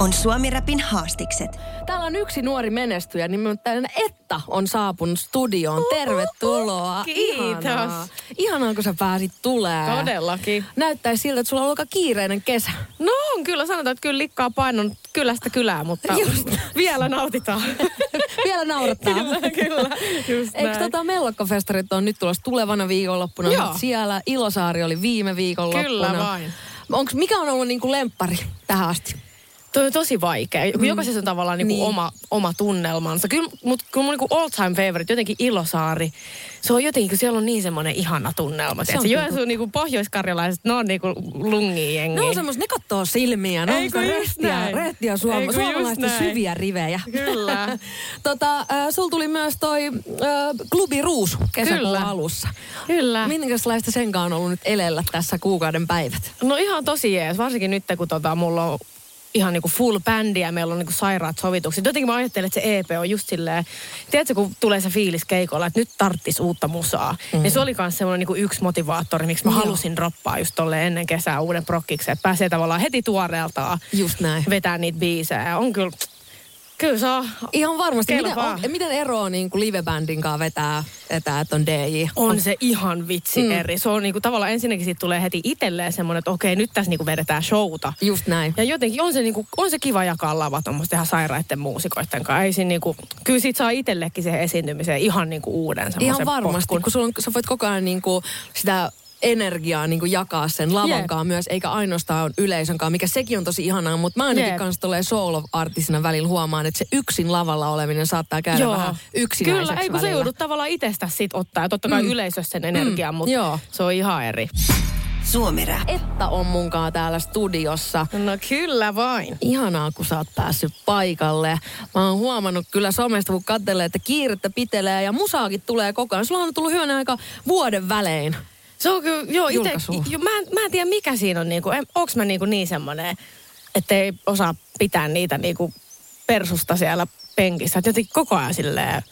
On Suomi Rapin haastikset. Täällä on yksi nuori menestyjä, nimittäin Etta on saapunut studioon. Tervetuloa. Kiitos. Ihanaa. Ihanaa, kun sä pääsit tulee. Todellakin. Näyttäisi siltä, että sulla on ollut aika kiireinen kesä. No on kyllä, sanotaan, että kyllä likkaa painon kylästä kylää, mutta Just. vielä nautitaan. Vielä naurattaa. kyllä, kyllä. Just Eikö näin. tota Mellokkafestarit on nyt tulossa tulevana viikonloppuna? Joo. Siellä Ilosaari oli viime viikonloppuna. Kyllä vain. Onks, mikä on ollut niinku lemppari tähän asti? Toi on tosi vaikea. Mm. Jokaisessa on tavallaan niinku Niin. oma, oma tunnelmansa. Kyllä, mutta kyllä mun niinku all time favorite, jotenkin Ilosaari. Se on jotenkin, kun siellä on niin semmoinen ihana tunnelma. Se Se on on Joensuun niinku pohjoiskarjalaiset, ne on niinku lungi jengi. Ne on semmos, ne kattoo silmiä. Ne on sitä just rehtiä, rehtiä suoma, just suomalaisten syviä rivejä. Kyllä. tota, äh, sul tuli myös toi äh, Klubi Ruus kesäkuun Kyllä. alussa. Kyllä. Minkälaista senkaan on ollut nyt elellä tässä kuukauden päivät? No ihan tosi jees, varsinkin nyt kun tota, mulla on ihan niinku full bändi ja meillä on niinku sairaat sovitukset. Jotenkin mä ajattelen, että se EP on just silleen, tiedätkö kun tulee se fiilis keikolla, että nyt tarttis uutta musaa. Mm. Niin se oli myös semmoinen niinku yksi motivaattori, miksi mä Joo. halusin droppaa just tolle ennen kesää uuden prokkiksen. Että pääsee tavallaan heti tuoreeltaan Just näin. vetää niitä biisejä. On kyllä, kyllä se on, Ihan varmasti. Miten, on, miten eroa niin kuin livebändin kanssa vetää, vetää, että on DJ? on se ihan vitsi Mm. eri. Se on niinku tavallaan ensinnäkin siitä tulee heti itselleen semmoinen, että okei nyt tässä niinku vedetään showta. Just näin. Ja jotenkin on se, niinku, on se kiva jakaa lava tuommoisten ihan sairaiden muusikoiden kanssa. Ei siinä niinku, kyllä siitä saa itsellekin siihen esiintymiseen ihan niinku uuden semmoisen Ihan varmasti, potkun. kun sulla on, sä voit koko ajan niin kuin sitä energiaa niin kuin jakaa sen lavankaan myös, eikä ainoastaan yleisön kanssa, mikä sekin on tosi ihanaa, mutta mä ainakin Jep. kanssa tulee solo-artistina välillä huomaan, että se yksin lavalla oleminen saattaa käydä vähän yksinäiseksi Kyllä, ei kun se joudut tavallaan itsestä sit ottaa. Ja totta kai Mm. yleisössä sen energian, Mm, mutta joo. se on ihan eri. Suomi Rap. Etta on munkaan täällä studiossa. No kyllä vain. Ihanaa, kun sä oot päässyt paikalle. Mä oon huomannut kyllä somesta, kun katselee, että kiirettä pitelee ja musaakin tulee koko ajan. Sulla on tullut hyvänä aika vuoden välein. Se on kyllä, joo, ite, jo, mä, en- mä en tiedä mikä siinä on, niinku, onks mä niinku niin semmoinen, että ei osaa pitää niitä niinku persusta siellä penkissä. Et jotenkin koko ajan silleen,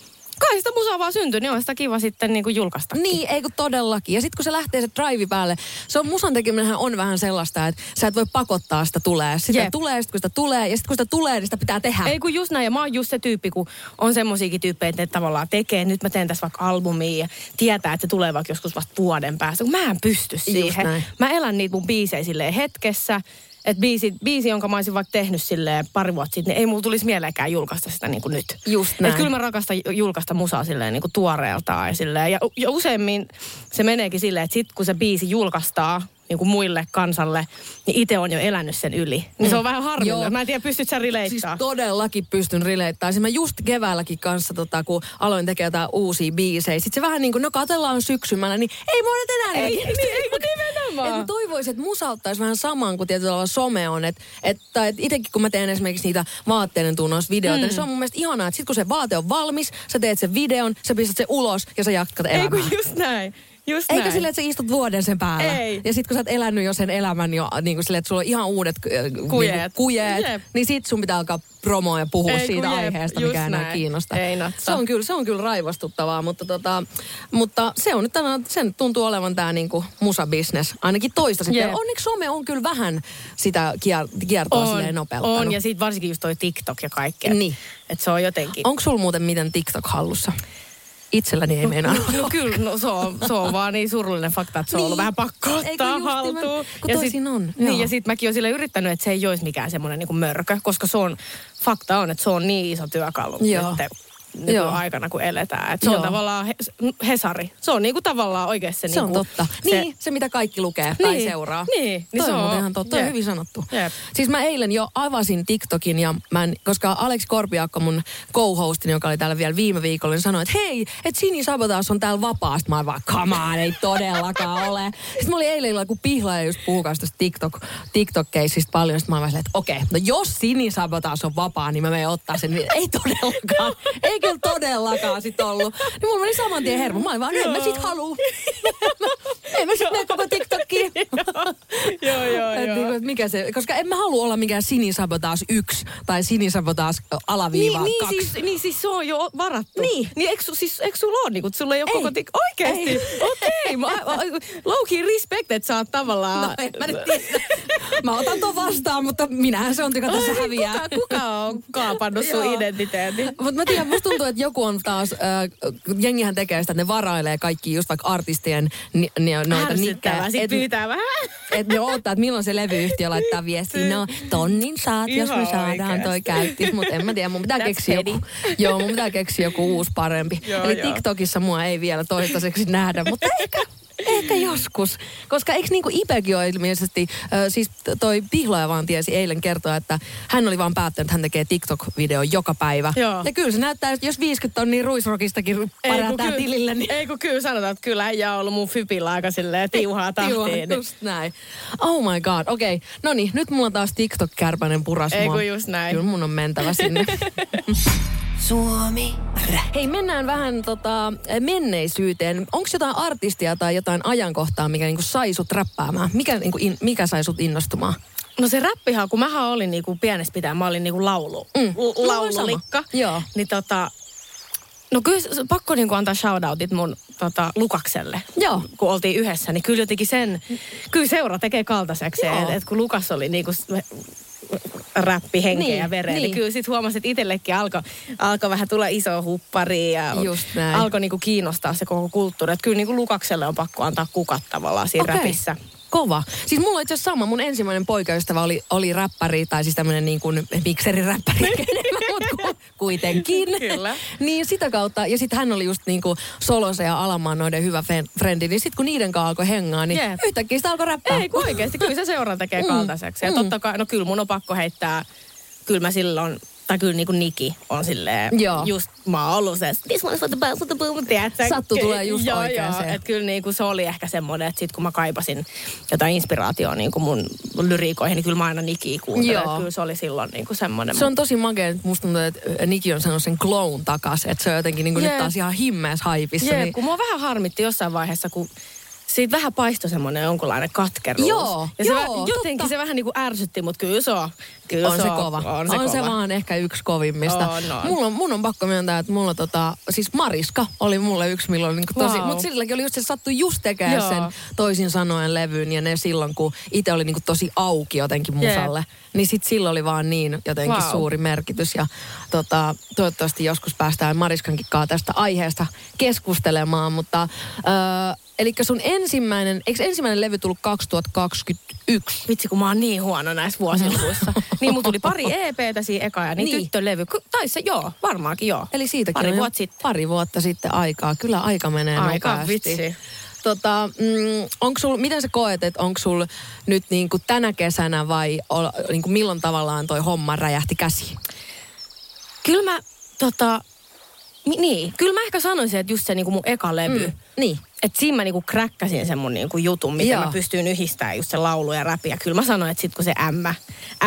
kai sitä musaa vaan syntyy, niin on sitä kiva sitten niinku julkaista. Niin, ei kun todellakin. Ja sitten kun se lähtee se drive päälle, se on musan tekeminenhän on vähän sellaista, että sä et voi pakottaa sitä tulee. Sitä Jep. tulee, sit kun sitä tulee, ja sitten kun sitä tulee, niin sitä pitää tehdä. Ei kun just näin, ja mä oon just se tyyppi, kun on semmosiakin tyyppejä, että ne tavallaan tekee, nyt mä teen tässä vaikka albumia ja tietää, että se tulee vaikka joskus vasta vuoden päästä, kun mä en pysty siihen. Mä elän niitä mun biisejä hetkessä, että biisi, biisi, jonka mä olisin vaikka tehnyt silleen pari vuotta sitten, niin ei mulla tulisi mieleenkään julkaista sitä niin kuin nyt. Just Et näin. kyllä mä rakastan ju- julkaista musaa silleen niin kuin tuoreeltaan ja silleen. Ja, ja useimmin se meneekin silleen, että sit kun se biisi julkaistaan, niin kuin muille kansalle, niin itse on jo elänyt sen yli. Niin se on vähän Joo. harmillinen. Mä en tiedä, pystyt sä Siis todellakin pystyn rileittämään. Siis mä just keväälläkin kanssa, tota, kun aloin tekemään jotain uusia biisejä. Sitten se vähän niin kuin, no katellaan syksymällä, niin ei mua nyt enää Ei, niin, ei kun nimenomaan. Et toivoisin, että musa ottaisi vähän saman kuin tietyllä tavalla some on. Että et, tai et itsekin kun mä teen esimerkiksi niitä vaatteiden tunnausvideoita, mm. niin se on mun mielestä ihanaa, että sit kun se vaate on valmis, sä teet sen videon, sä pistät sen ulos ja sä jatkat Ei elämää. kun just näin. Just Eikä näin. silleen, että sä istut vuoden sen päällä. Ei. Ja sit kun sä oot elänyt jo sen elämän jo niin kuin silleen, että sulla on ihan uudet äh, Kujeet. Niin, kujeet Jep. niin sit sun pitää alkaa promoa ja puhua Ei siitä jep, aiheesta, just mikä enää näin. kiinnostaa. Ei se on kyllä, se on kyllä raivostuttavaa, mutta, tota, mutta se on nyt tänään, sen tuntuu olevan tää niinku musabisnes, ainakin toistaiseksi. Ja onneksi some on kyllä vähän sitä kier- kiertoa silleen nopeuttanut. on, ja sitten varsinkin just toi TikTok ja kaikkea. Niin. Että se on jotenkin... Onko sulla muuten miten TikTok hallussa? Itselläni ei meinaa. No kyllä, no se on, se on vaan niin surullinen fakta, että se on Niin. ollut vähän pakko ottaa nimenomaan? haltuun. Kun Ja toisin on, joo. Niin, ja sitten mäkin olen sille yrittänyt, että se ei olisi mikään semmoinen niin mörkö, koska se on, fakta on, että se on niin iso työkalu Joo. Joo. Aikana, kun eletään. Että se Joo. on tavallaan he, Hesari. Se on niinku tavallaan oikeasti se, Se on niinku, totta. Se, Niin, se mitä kaikki lukee tai Niin, seuraa. niin, niin Toi se on on- ihan totta. On jep. hyvin sanottu. Jep. Siis mä eilen jo avasin TikTokin ja mä en, koska Alex Korpiakko, mun co-hostin, joka oli täällä vielä viime viikolla, niin sanoi, että hei, että Sini Sabotaas on täällä vapaasti. Mä vaan, come on, ei todellakaan ole. Sitten mä olin eilen illalla, kun pihlaaja just tästä TikTok, TikTok-keisistä paljon. Sitten mä olin että okei, no jos Sini Sabotaas on vapaa, niin mä menen ottaa sen. Ei todellakaan. ei kyllä todellakaan sit ollut. Niin mulla meni saman tien hermo. Mä olin vaan, en mä sit haluu. Ei mä sitten koko TikTokiin. joo, joo, Et joo. niinku, et mikä se, koska en mä halua olla mikään sinisabotaas yksi tai sinisabotaas alaviiva Niin, niin, kaksi. siis, niin siis se on jo varattu. Niin. Niin eikö, siis, eikö sulla ole, niin kun, sulla ei ole Ei. koko tik... Oikeesti? Ei. Okei. Okay. Low key respect, että sä oot tavallaan... No, en mä nyt. Mä otan ton vastaan, mutta minähän se on, joka tässä häviää. Kuka, kuka on kaapannut sun identiteetin? Mutta mä tiedän, musta tuntuu, että joku on taas, äh, jengihän tekee sitä, että ne varailee kaikki just vaikka artistien ni, ni, noita nikkejä. Sitten pyytää vähän. Että ne odottaa, että milloin se levyyhtiö laittaa viestiä. No, tonnin saat, jos me Ihan saadaan toi oikeesti. käyttis. Mutta en mä tiedä, mun pitää That's keksiä joku, joo, mun pitää keksiä joku uusi parempi. Joo, Eli joo. TikTokissa mua ei vielä toistaiseksi nähdä, mutta ehkä, ehkä joskus. Koska eikö niinku Ipekin ole ilmeisesti, äh, siis toi Pihlaja vaan tiesi eilen kertoa, että hän oli vaan päättänyt, että hän tekee TikTok-video joka päivä. Joo. Ja kyllä se näyttää, että jos 50 tonnia ruisrokistakin ky- tilille, niin ei kun kyllä sanotaan, että kyllä on ollut mun fypillä aika silleen tiuhaa tahtiin. Niin- just näin. Oh my god, okei. Okay. No niin, nyt mulla on taas TikTok-kärpänen puras Ei kun just näin. Kyllä mun on mentävä sinne. Suomi. Hei, mennään vähän tota, menneisyyteen. Onko jotain artistia tai jotain ajankohtaa, mikä niinku sai sut räppäämään? Mikä, niinku in, mikä sai sut innostumaan? No se räppihan, kun mähän olin niinku pienestä pitäen, mä olin niinku laulu, Mm. No, laululikka. sama. Joo. Niin tota, no kyllä pakko niinku antaa shoutoutit mun tota, Lukakselle. Joo. Kun oltiin yhdessä, niin kyllä jotenkin sen, kyllä seura tekee kaltaiseksi. Että et kun Lukas oli niinku räppi henkeä Niin, ja vereä, niin. niin. kyllä sit huomasi, että itsellekin alkoi alko vähän tulla iso huppari ja alkoi niinku kiinnostaa se koko kulttuuri. Että kyllä niinku Lukakselle on pakko antaa kukat tavallaan siinä Okei. räpissä. Kova. Siis mulla on itse asiassa sama. Mun ensimmäinen poikaystävä oli, oli räppäri, tai siis tämmönen niin kuin mikseriräppäri, mutta ku, kuitenkin. Kyllä. niin sitä kautta, ja sitten hän oli just niin kuin Solosen ja Alamaan noiden hyvä frendi, niin sitten kun niiden kanssa alkoi hengaa, niin Jep. yhtäkkiä sitä alkoi räppää. Ei, kun oikeasti. Kyllä se seura tekee Mm. kaltaiseksi. Ja Mm. totta kai, no kyllä mun on pakko heittää, kyllä mä silloin, tai kyllä niin kuin Niki on silleen, Joo. just mä oon ollut se, this one's for the bell, for the boom, tiedätkö? Sattu tulee just joo, oikeeseen. Joo, että kyllä niin kuin se oli ehkä semmoinen, että sit kun mä kaipasin jotain inspiraatioa niin kuin mun lyriikoihin, niin kyllä mä aina Nikiä. Että Kyllä se oli silloin niin kuin semmoinen. Se on tosi makea, että musta tuntuu, että Niki on sanonut sen glown takas, että se on jotenkin niin kuin nyt Jep. taas ihan himmeäs haipissa. Jep, niin... kun mua vähän harmitti jossain vaiheessa, kun siitä vähän paistoi semmoinen jonkunlainen katkeruus. Joo, ja se joo, vä- jotenkin totta. se vähän niin kuin ärsytti, mutta kyllä se on. Kyllä on se kova. On se, on se kova. vaan ehkä yksi kovimmista. On, on. Mulla on, mun on pakko myöntää, että mulla tota, siis Mariska oli mulle yksi, milloin niinku tosi, Wow. mutta silläkin oli just se sattui just tekemään Joo. sen toisin sanoen levyn ja ne silloin, kun itse oli niinku tosi auki jotenkin musalle. Niin sit sillä oli vaan niin jotenkin Wow. suuri merkitys ja tota, toivottavasti joskus päästään Mariskankin kanssa tästä aiheesta keskustelemaan, mutta öö, eli sun ensimmäinen, eikö ensimmäinen levy tullut 2021? Vitsi, kun mä oon niin huono näissä vuosiluvuissa. niin mulla tuli pari EPtä siinä eka ja niin, Niin. niin. tyttölevy. Tai se joo, varmaankin joo. Eli siitäkin Pari on vuotta sitten. Pari vuotta sitten aikaa. Kyllä aika menee Aika nopeasti. vitsi. Tota, mm, onko sul, miten sä koet, että onko sul nyt niinku tänä kesänä vai ol, niinku milloin tavallaan toi homma räjähti käsiin? Kyllä mä, tota, mi- niin, kyllä mä ehkä sanoisin, että just se niinku mun eka levy. Mm, niin. Että siinä mä niinku kräkkäsin sen mun niinku jutun, Joo. mä pystyin yhdistämään just se laulu ja räpi. Ja kyllä mä sanoin, että sit kun se M,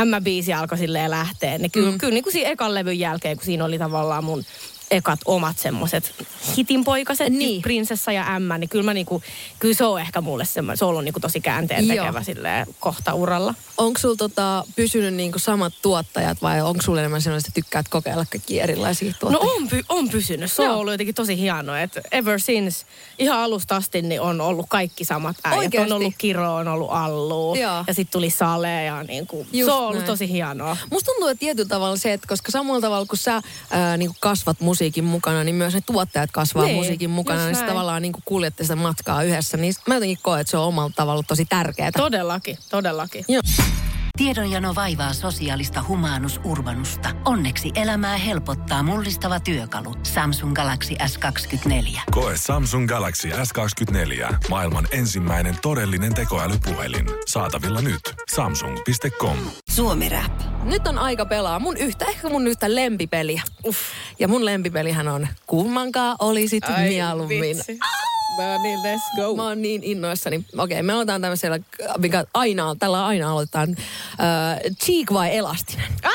M-biisi alkoi silleen lähteä, niin kyllä, mm. kyllä niinku siinä ekan levyn jälkeen, kun siinä oli tavallaan mun ekat omat semmoiset hitinpoikaset, Niin. niin. Prinsessa ja M, niin kyllä mä niinku, kyllä se on ehkä mulle semmoinen, se on ollut niinku tosi käänteen tekevä silleen kohta uralla. Onko sul tota, pysynyt niinku samat tuottajat vai onko sulla enemmän sellaista, että tykkäät kokeilla kaikkia erilaisia No tuottajia? on, py, on pysynyt. Se on Joo. ollut jotenkin tosi hienoa, että ever since, ihan alusta asti, niin on ollut kaikki samat äijät. Oikeesti? On ollut Kiro, on ollut Allu Joo. ja sitten tuli Sale ja niin kuin, Just se on ollut näin. tosi hienoa. Musta tuntuu, että tietyllä tavalla se, että koska samalla tavalla kun sä ää, niin kasvat musiikin mukana, niin myös ne tuottajat kasvaa Niin, musiikin mukana, niin tavallaan niin kuljette sitä matkaa yhdessä. Niin mä jotenkin koen, että se on omalla tavalla tosi tärkeää. Todellakin, todellakin. Joo. Tiedonjano vaivaa sosiaalista humanus urbanusta. Onneksi elämää helpottaa mullistava työkalu. Samsung Galaxy S24. Koe Samsung Galaxy S24. Maailman ensimmäinen todellinen tekoälypuhelin. Saatavilla nyt. Samsung.com. Suomi rap. Nyt on aika pelaa mun yhtä, ehkä mun yhtä lempipeliä. Uff. Ja mun lempipelihän on Kummankaa olisit mieluummin. No niin, let's go. Mä oon niin innoissani. Okei, me aloitetaan tämmöisellä, mikä aina, tällä aina aloitetaan. Äh, cheek vai elastinen?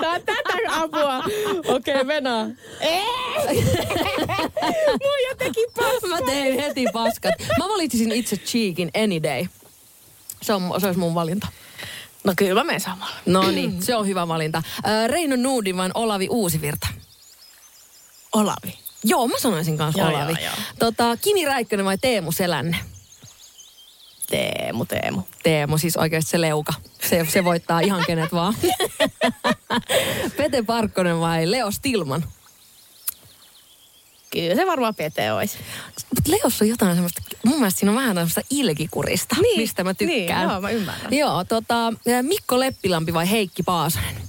Tää on tätä apua. Okei, okay, Venä. Muija teki paskaa. Mä tein heti paskat. Mä valitsisin itse Cheekin any day. Se, on, se olisi mun valinta. No kyllä mä menen samalla. No niin, se on hyvä valinta. Äh, Reino Nuudin vai Olavi Uusivirta? Olavi. Joo, mä sanoisin kanssa Joo, Olavi. joo, joo. Tota, Kimi Räikkönen vai Teemu Selänne? Teemu, Teemu. Teemu, siis oikeasti se leuka. Se, se voittaa ihan kenet vaan. Pete Parkkonen vai Leo Stilman? Kyllä se varmaan Pete olisi. Leossa on jotain semmoista, mun mielestä siinä on vähän semmoista ilkikurista, Niin, mistä mä tykkään. niin, joo, mä ymmärrän. Joo, tota, Mikko Leppilampi vai Heikki Paasonen?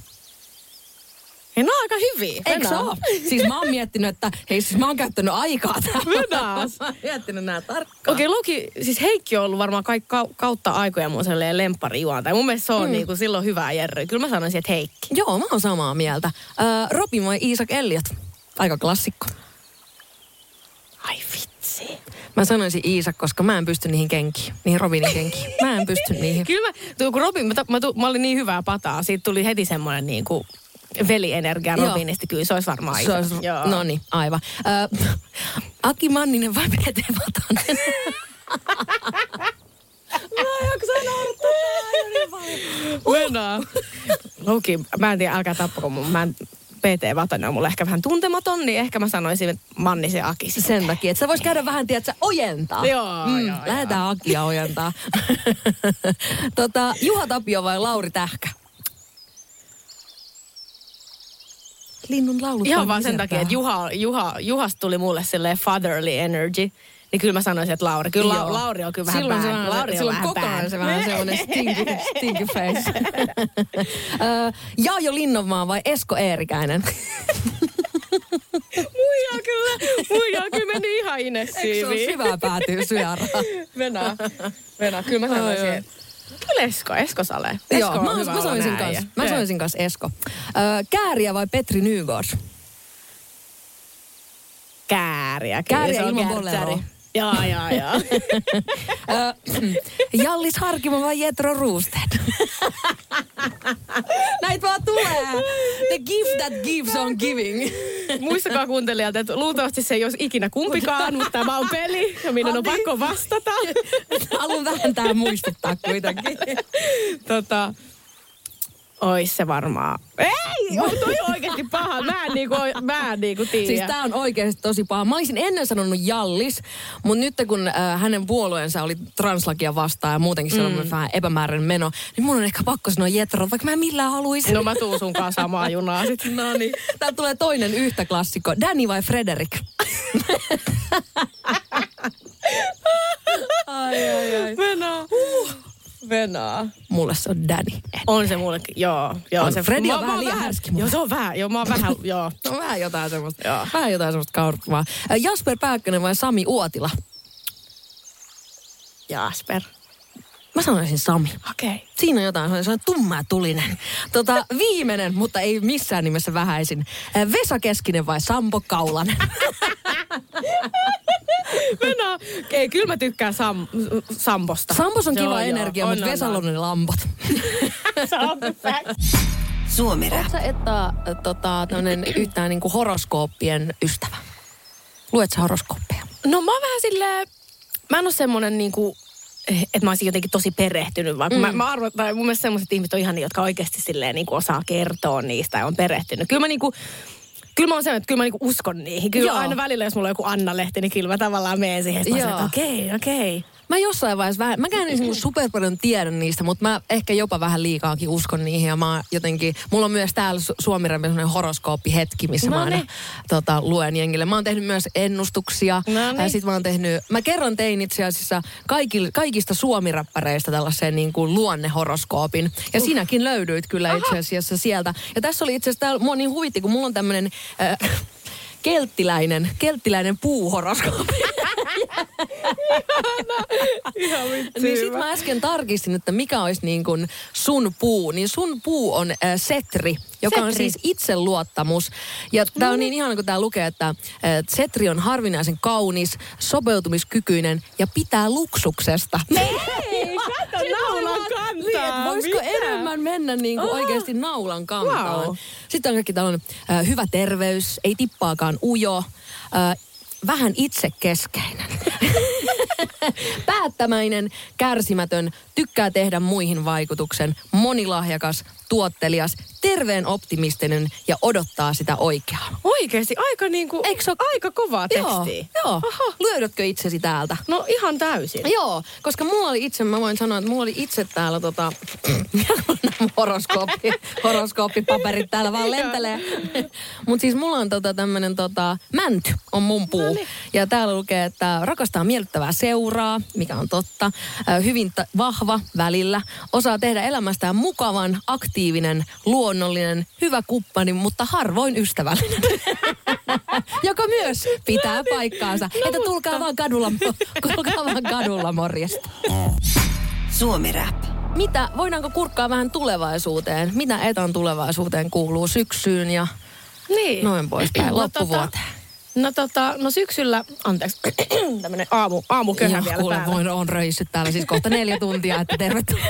Ja ne on aika hyviä. Eikö se ole? Siis mä oon miettinyt, että hei siis mä oon käyttänyt aikaa. Venas. Mä oon miettinyt nää tarkkaan. Okei, okay, Loki, siis Heikki on ollut varmaan kaik, kau- kautta aikoja mun sellainen lemppari juontaja. Mun mielestä se on mm. niinku silloin hyvä Jerry. Kyllä mä sanoisin, että Heikki. Joo, mä oon samaa mieltä. Äh, Robin vai Iisak Elliot? Aika klassikko. Ai vitsi. Mä sanoisin Iisak, koska mä en pysty niihin kenkiin. Niihin Robinin kenkiin. Mä en pysty niihin. Kyllä mä, kun Robin, mä, mä, mä olin niin hyvää pataa. Siitä tuli heti semmoinen niinku velienergia Joo. Robinista. Kyllä se olisi varmaan Se olisi, Joo. no niin, aivan. Äh, Aki Manninen vai Pete Vatanen? Mä en jaksa naurattaa niin. Loki, mä en tiedä, älkää tappako mun. Mä en, PT Vatanen on mulle ehkä vähän tuntematon, niin ehkä mä sanoisin, että Mannisen Aki sitten. Sen takia, että sä vois käydä vähän, tiedätkö, ojentaa. Joo, mm, joo, Lähdetään Akia ojentaa. tota, Juha Tapio vai Lauri Tähkä? Linnun laulut Ihan vaan sen takia, että Juha, Juha, Juhasta tuli mulle silleen fatherly energy. Niin kyllä mä sanoisin, että Lauri. Kyllä Joo. La, Lauri on kyllä vähän silloin bad. Se on, Lauri silloin on vähän kokonaan bad. se vähän semmoinen stinky, stinky face. Ö, Jaajo Linnonmaa vai Esko Eerikäinen? Muija kyllä, muija kyllä meni ihan Eikö se ole syvää päätyy syöraan? Venä, Venä, kyllä mä sanoisin, Kyllä Esko, Esko Sale. Esko Joo, on mä, hyvä mä olla sanoisin näin. kans, mä Joo. sanoisin kans Esko. Ö, Kääriä vai Petri Nygårds? Kääriä. Kääriä on ilman kärtsäri. Joo, joo. Ö, Jallis Harkimo vai Jetro Roosted? Näitä vaan tulee. The gift that gives on giving. Muistakaa kuuntelijat, että luultavasti se ei olisi ikinä kumpikaan, mutta tämä on peli ja minun on pakko vastata. Haluan vähän tää muistuttaa kuitenkin. tota, ois se varmaan. Ei, on toi oikeasti paha. Mä en niinku, mä en niinku tiedä. Siis tää on oikeasti tosi paha. Mä olisin ennen sanonut Jallis, mutta nyt kun äh, hänen puolueensa oli translakia vastaan ja muutenkin se on vähän epämääräinen meno, niin mun on ehkä pakko sanoa Jetro, vaikka mä en millään haluaisi. No mä tuun sun kanssa samaa junaa sit. No niin. Täällä tulee toinen yhtä klassikko. Danny vai Frederik? ai, ai, ai. Venaa. Uh. Venaa. Mulle se on Danny. On se mullekin, joo. joo On. se, Freddy mä- on mä vähän liian härski mulle. Joo, se on vähän. Joo, mä oon vähän, joo. No vähän jotain semmoista. Joo. Vähän jotain semmoista kaurkkuvaa. Äh, Jasper Pääkkönen vai Sami Uotila? Jasper. Mä sanoisin Sami. Okei. Okay. Siinä on jotain, se on- tumma ja tulinen. Tota, viimeinen, mutta ei missään nimessä vähäisin. Äh, Vesa Keskinen vai Sampo Kaulanen? Venaa. Ei, kyllä mä tykkään Sam, Samposta. Sampos on Joo, kiva joo. energia, mutta Vesalla on ne lampot. on. Suomi Sä et ole tota, tämmönen yhtään niinku horoskooppien ystävä. Luet sä horoskooppeja? No mä oon vähän silleen, mä en ole semmonen niinku, että mä olisin jotenkin tosi perehtynyt, vaan mm. mä, mä arvoin, tai mun mielestä semmoiset ihmiset on ihan niin, jotka oikeasti silleen niinku osaa kertoa niistä ja on perehtynyt. Kyllä mä niinku, Kyllä mä oon semmoinen, että kyllä mä niinku uskon niihin. Kyllä Joo. aina välillä, jos mulla on joku Anna-lehti, niin kyllä mä tavallaan menen siihen. Mä okei, okei. Mä jossain vaiheessa vähän, mäkään ei niinku super paljon tiedä niistä, mutta mä ehkä jopa vähän liikaakin uskon niihin ja mä jotenkin, mulla on myös täällä Su- Suomi-Rempi semmoinen horoskooppihetki, missä No mä aina niin. tota, luen jengille. Mä oon tehnyt myös ennustuksia No ja niin. sit mä oon tehnyt, mä kerron tein itse asiassa kaikil, kaikista suomiräppäreistä tällaisen niin kuin luonnehoroskoopin ja uh. sinäkin löydyit kyllä itse asiassa sieltä. Ja tässä oli itse asiassa, täällä, mua niin huvitti, kun mulla on tämmöinen äh, kelttiläinen, kelttiläinen puuhoroskooppi. Ihan. Niin sit mä äsken tarkistin, että mikä olisi niin kuin sun puu. Niin sun puu on äh, setri, joka on Setri. siis itseluottamus. Ja tää on niin ihana, kun tää lukee, että äh, setri on harvinaisen kaunis, sopeutumiskykyinen ja pitää luksuksesta. Ei, kato, naula on kantaa. Niin, voisiko Mitä? enemmän mennä niin kuin Oh. oikeasti naulan kantaan. Wow. Sitten on kaikki tällainen äh, hyvä terveys, ei tippaakaan ujo, äh, vähän itsekeskeinen. Päättämäinen, kärsimätön, tykkää tehdä muihin vaikutuksen, monilahjakas, tuottelias, terveen optimistinen ja odottaa sitä oikeaa. Oikeesti, aika niinku, Eikö se oo- aika kovaa Joo, tekstiä. joo. Aha. Löydätkö itsesi täältä? No ihan täysin. Joo, koska mulla oli itse, mä voin sanoa, että mulla oli itse täällä tota, horoskooppi, horoskooppipaperit täällä vaan lentelee. Mutta siis mulla on tota tämmönen tota, mänty on mun puu. Noniin. Ja täällä lukee, että rakastaa miellyttävää seuraa, mikä on totta. Hyvin ta- vahva välillä. Osaa tehdä elämästään mukavan, aktiivinen, luonnollinen, hyvä kumppani, mutta harvoin ystävällinen. Joka myös pitää paikkaansa. että tulkaa vaan kadulla, tulkaa vaan kadulla morjesta. Suomi Rap. Mitä, voidaanko kurkkaa vähän tulevaisuuteen? Mitä etan tulevaisuuteen kuuluu syksyyn ja Niin. noin poispäin No loppuvuoteen? No tota, no syksyllä, anteeksi, tämmönen aamu, aamuköhä Joo, vielä kuule, päällä. voin, on röissyt täällä siis kohta neljä tuntia, että tervetuloa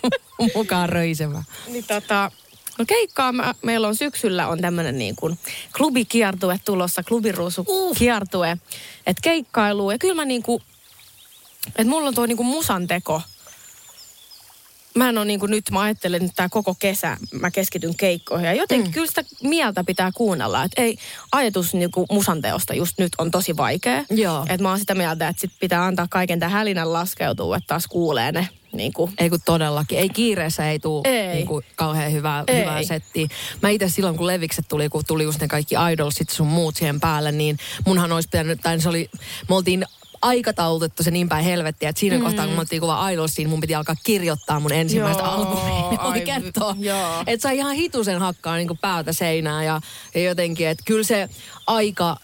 mukaan röisemään. Niin tota, no keikkaa mä, meillä on syksyllä on tämmönen niin kuin klubikiertue tulossa, klubiruusu kiertue, että keikkailu ja kyllä mä niin kuin, että mulla on tuo niin kuin musan teko. Mä en ole niin kuin nyt, mä ajattelen, että tämä koko kesä mä keskityn keikkoihin. Ja jotenkin mm. kyllä sitä mieltä pitää kuunnella. Että ei, ajatus niin kuin musanteosta just nyt on tosi vaikea. Joo. Että mä oon sitä mieltä, että sit pitää antaa kaiken tämän hälinän laskeutua, että taas kuulee ne niin kuin Ei kun todellakin. Ei kiireessä ei tule Ei. niinku kauhean hyvää, Ei. hyvää settiä. Mä itse silloin, kun Levikset tuli, kun tuli just ne kaikki idolsit sun muut siihen päälle, niin munhan olisi pitänyt, tai se oli, me oltiin aikataulutettu se niin päin helvettiä, että siinä mm. kohtaa, kun me oltiin kuva Idolsiin, mun piti alkaa kirjoittaa mun ensimmäistä albumia. Oli kertoa, että sai ihan hitusen hakkaa niin kuin päältä seinää ja, ja jotenkin, että kyllä se aika,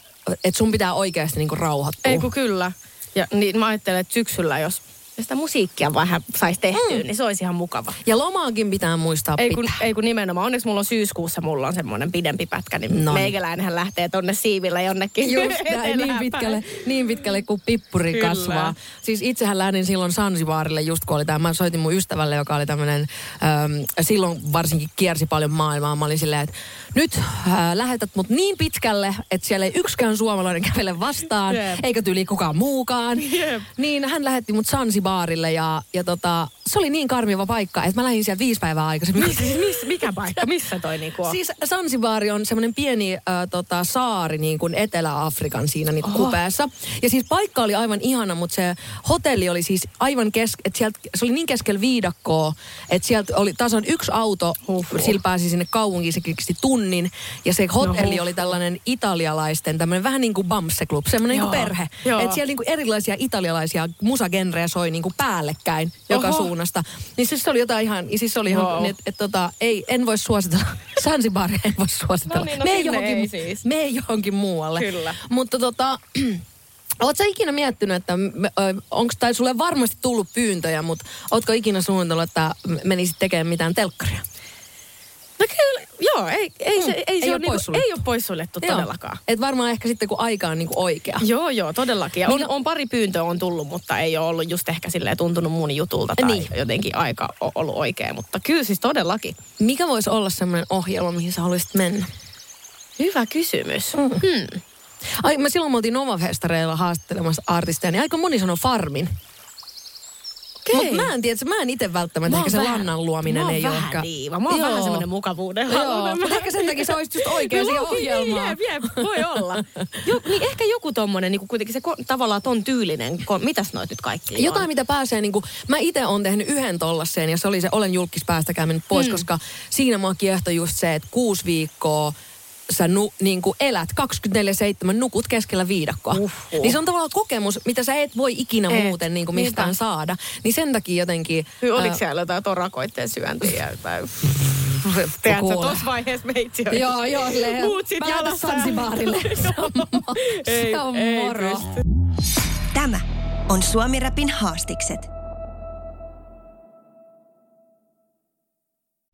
että sun pitää oikeasti niin kuin rauhoittua. Ei kun kyllä. Ja niin mä ajattelen, että syksyllä, jos jos sitä musiikkia vähän saisi tehtyä, mm. niin se olisi ihan mukava. Ja lomaakin pitää muistaa Ei pitää. kun, ei kun nimenomaan. Onneksi mulla on syyskuussa mulla on semmoinen pidempi pätkä, niin Noniin. meikäläinenhän lähtee tonne siivillä jonnekin Just näin, niin pitkälle, niin pitkälle kuin pippuri Kyllä. kasvaa. Siis itsehän lähdin silloin Sansibaarille just kun oli tämä. Mä soitin mun ystävälle, joka oli tämmöinen, ähm, silloin varsinkin kiersi paljon maailmaa. Mä olin silleen, että nyt äh, lähetät mut niin pitkälle, että siellä ei yksikään suomalainen kävele vastaan, Jep. eikä tyli kukaan muukaan. Jep. Niin hän lähetti mut Sansibaarille ja, ja tota, se oli niin karmiva paikka, että mä lähdin siellä viisi päivää aikaisemmin. Miss, miss, mikä paikka? Missä toi niinku on? Siis Sansibaari on semmoinen pieni äh, tota, saari niin kuin Etelä-Afrikan siinä niin kuin Oho. kupeessa. Ja siis paikka oli aivan ihana, mutta se hotelli oli siis aivan kes... että sieltä, se oli niin keskellä viidakkoa, että sieltä oli tasan yksi auto, Huhhuh. sillä pääsi sinne kaupunkiin, se tunnin. Ja se hotelli huhhuh. oli tällainen italialaisten, tämmöinen vähän niin kuin Bamse Club, semmoinen niin perhe. Että siellä niin kuin erilaisia italialaisia musagenrejä soi niin kuin päällekkäin joka Oho. Suunnasta. Niin siis se oli jotain ihan, siis se oli ihan, Wow. että et, tota, ei, en voi suositella, Sansibaria en voi suositella. No niin, no sinne johonkin, ei siis. mene johonkin muualle. Kyllä. Mutta tota, Oletko ikinä miettinyt, että onko, tai sulle varmasti tullut pyyntöjä, mutta ootko ikinä suunnitellut, että menisit tekemään mitään telkkaria? No kyllä, joo, ei, ei, se, ei, Ei se ole ole niinku, ei ole poissuljettu todellakaan. Et varmaan ehkä sitten, kun aika on niinku oikea. Joo, joo, todellakin. Ja Niin- on, on pari pyyntöä on tullut, mutta ei ole ollut just ehkä silleen tuntunut mun jutulta tai Niin. jotenkin aika o- ollut oikea. Mutta kyllä siis todellakin. Mikä voisi olla semmoinen ohjelma, mihin sä haluaisit mennä? Hyvä kysymys. Mm. Hmm. Ai, mä silloin me oltiin Novafestareilla haastattelemassa artisteja, niin aika moni sanoi Farmin. Okei. Mutta mä en tiedä, mä en itse välttämättä, Mä oon ehkä se vähän- lannan luominen oon ei ole ehkä... diiva. Mä oon vähän semmoinen mukavuuden Joo, mutta ehkä sen takia se olisi just oikea siihen Joo, ohjelmaan. Niin, jep, jep, voi olla. Jo, niin ehkä joku tommonen, niin kuitenkin se ko, tavallaan ton tyylinen, ko, mitäs noit nyt kaikki Jotain, on? mitä pääsee, niin kuin, mä itse olen tehnyt yhden tollasseen ja se oli se Olen julkis päästäkään mennyt pois, mm. koska siinä mua kiehtoi just se, että kuusi viikkoa sä nu, niin kuin elät 24-7, nukut keskellä viidakkoa. Uhuh. Niin se on tavallaan kokemus, mitä sä et voi ikinä Et, muuten niin kuin mistään niinpä. saada. Niin sen takia jotenkin... Oliko ää, siellä jotain torakoitteen syöntiä tai... Kuule. tuossa vaiheessa meitsi on. Joo, joo, silleen, Muut sit jalassa. Sansibaarille. Se on, mo- Ei, se on ei moro. pysty. Tämä on Suomi Rapin haastikset.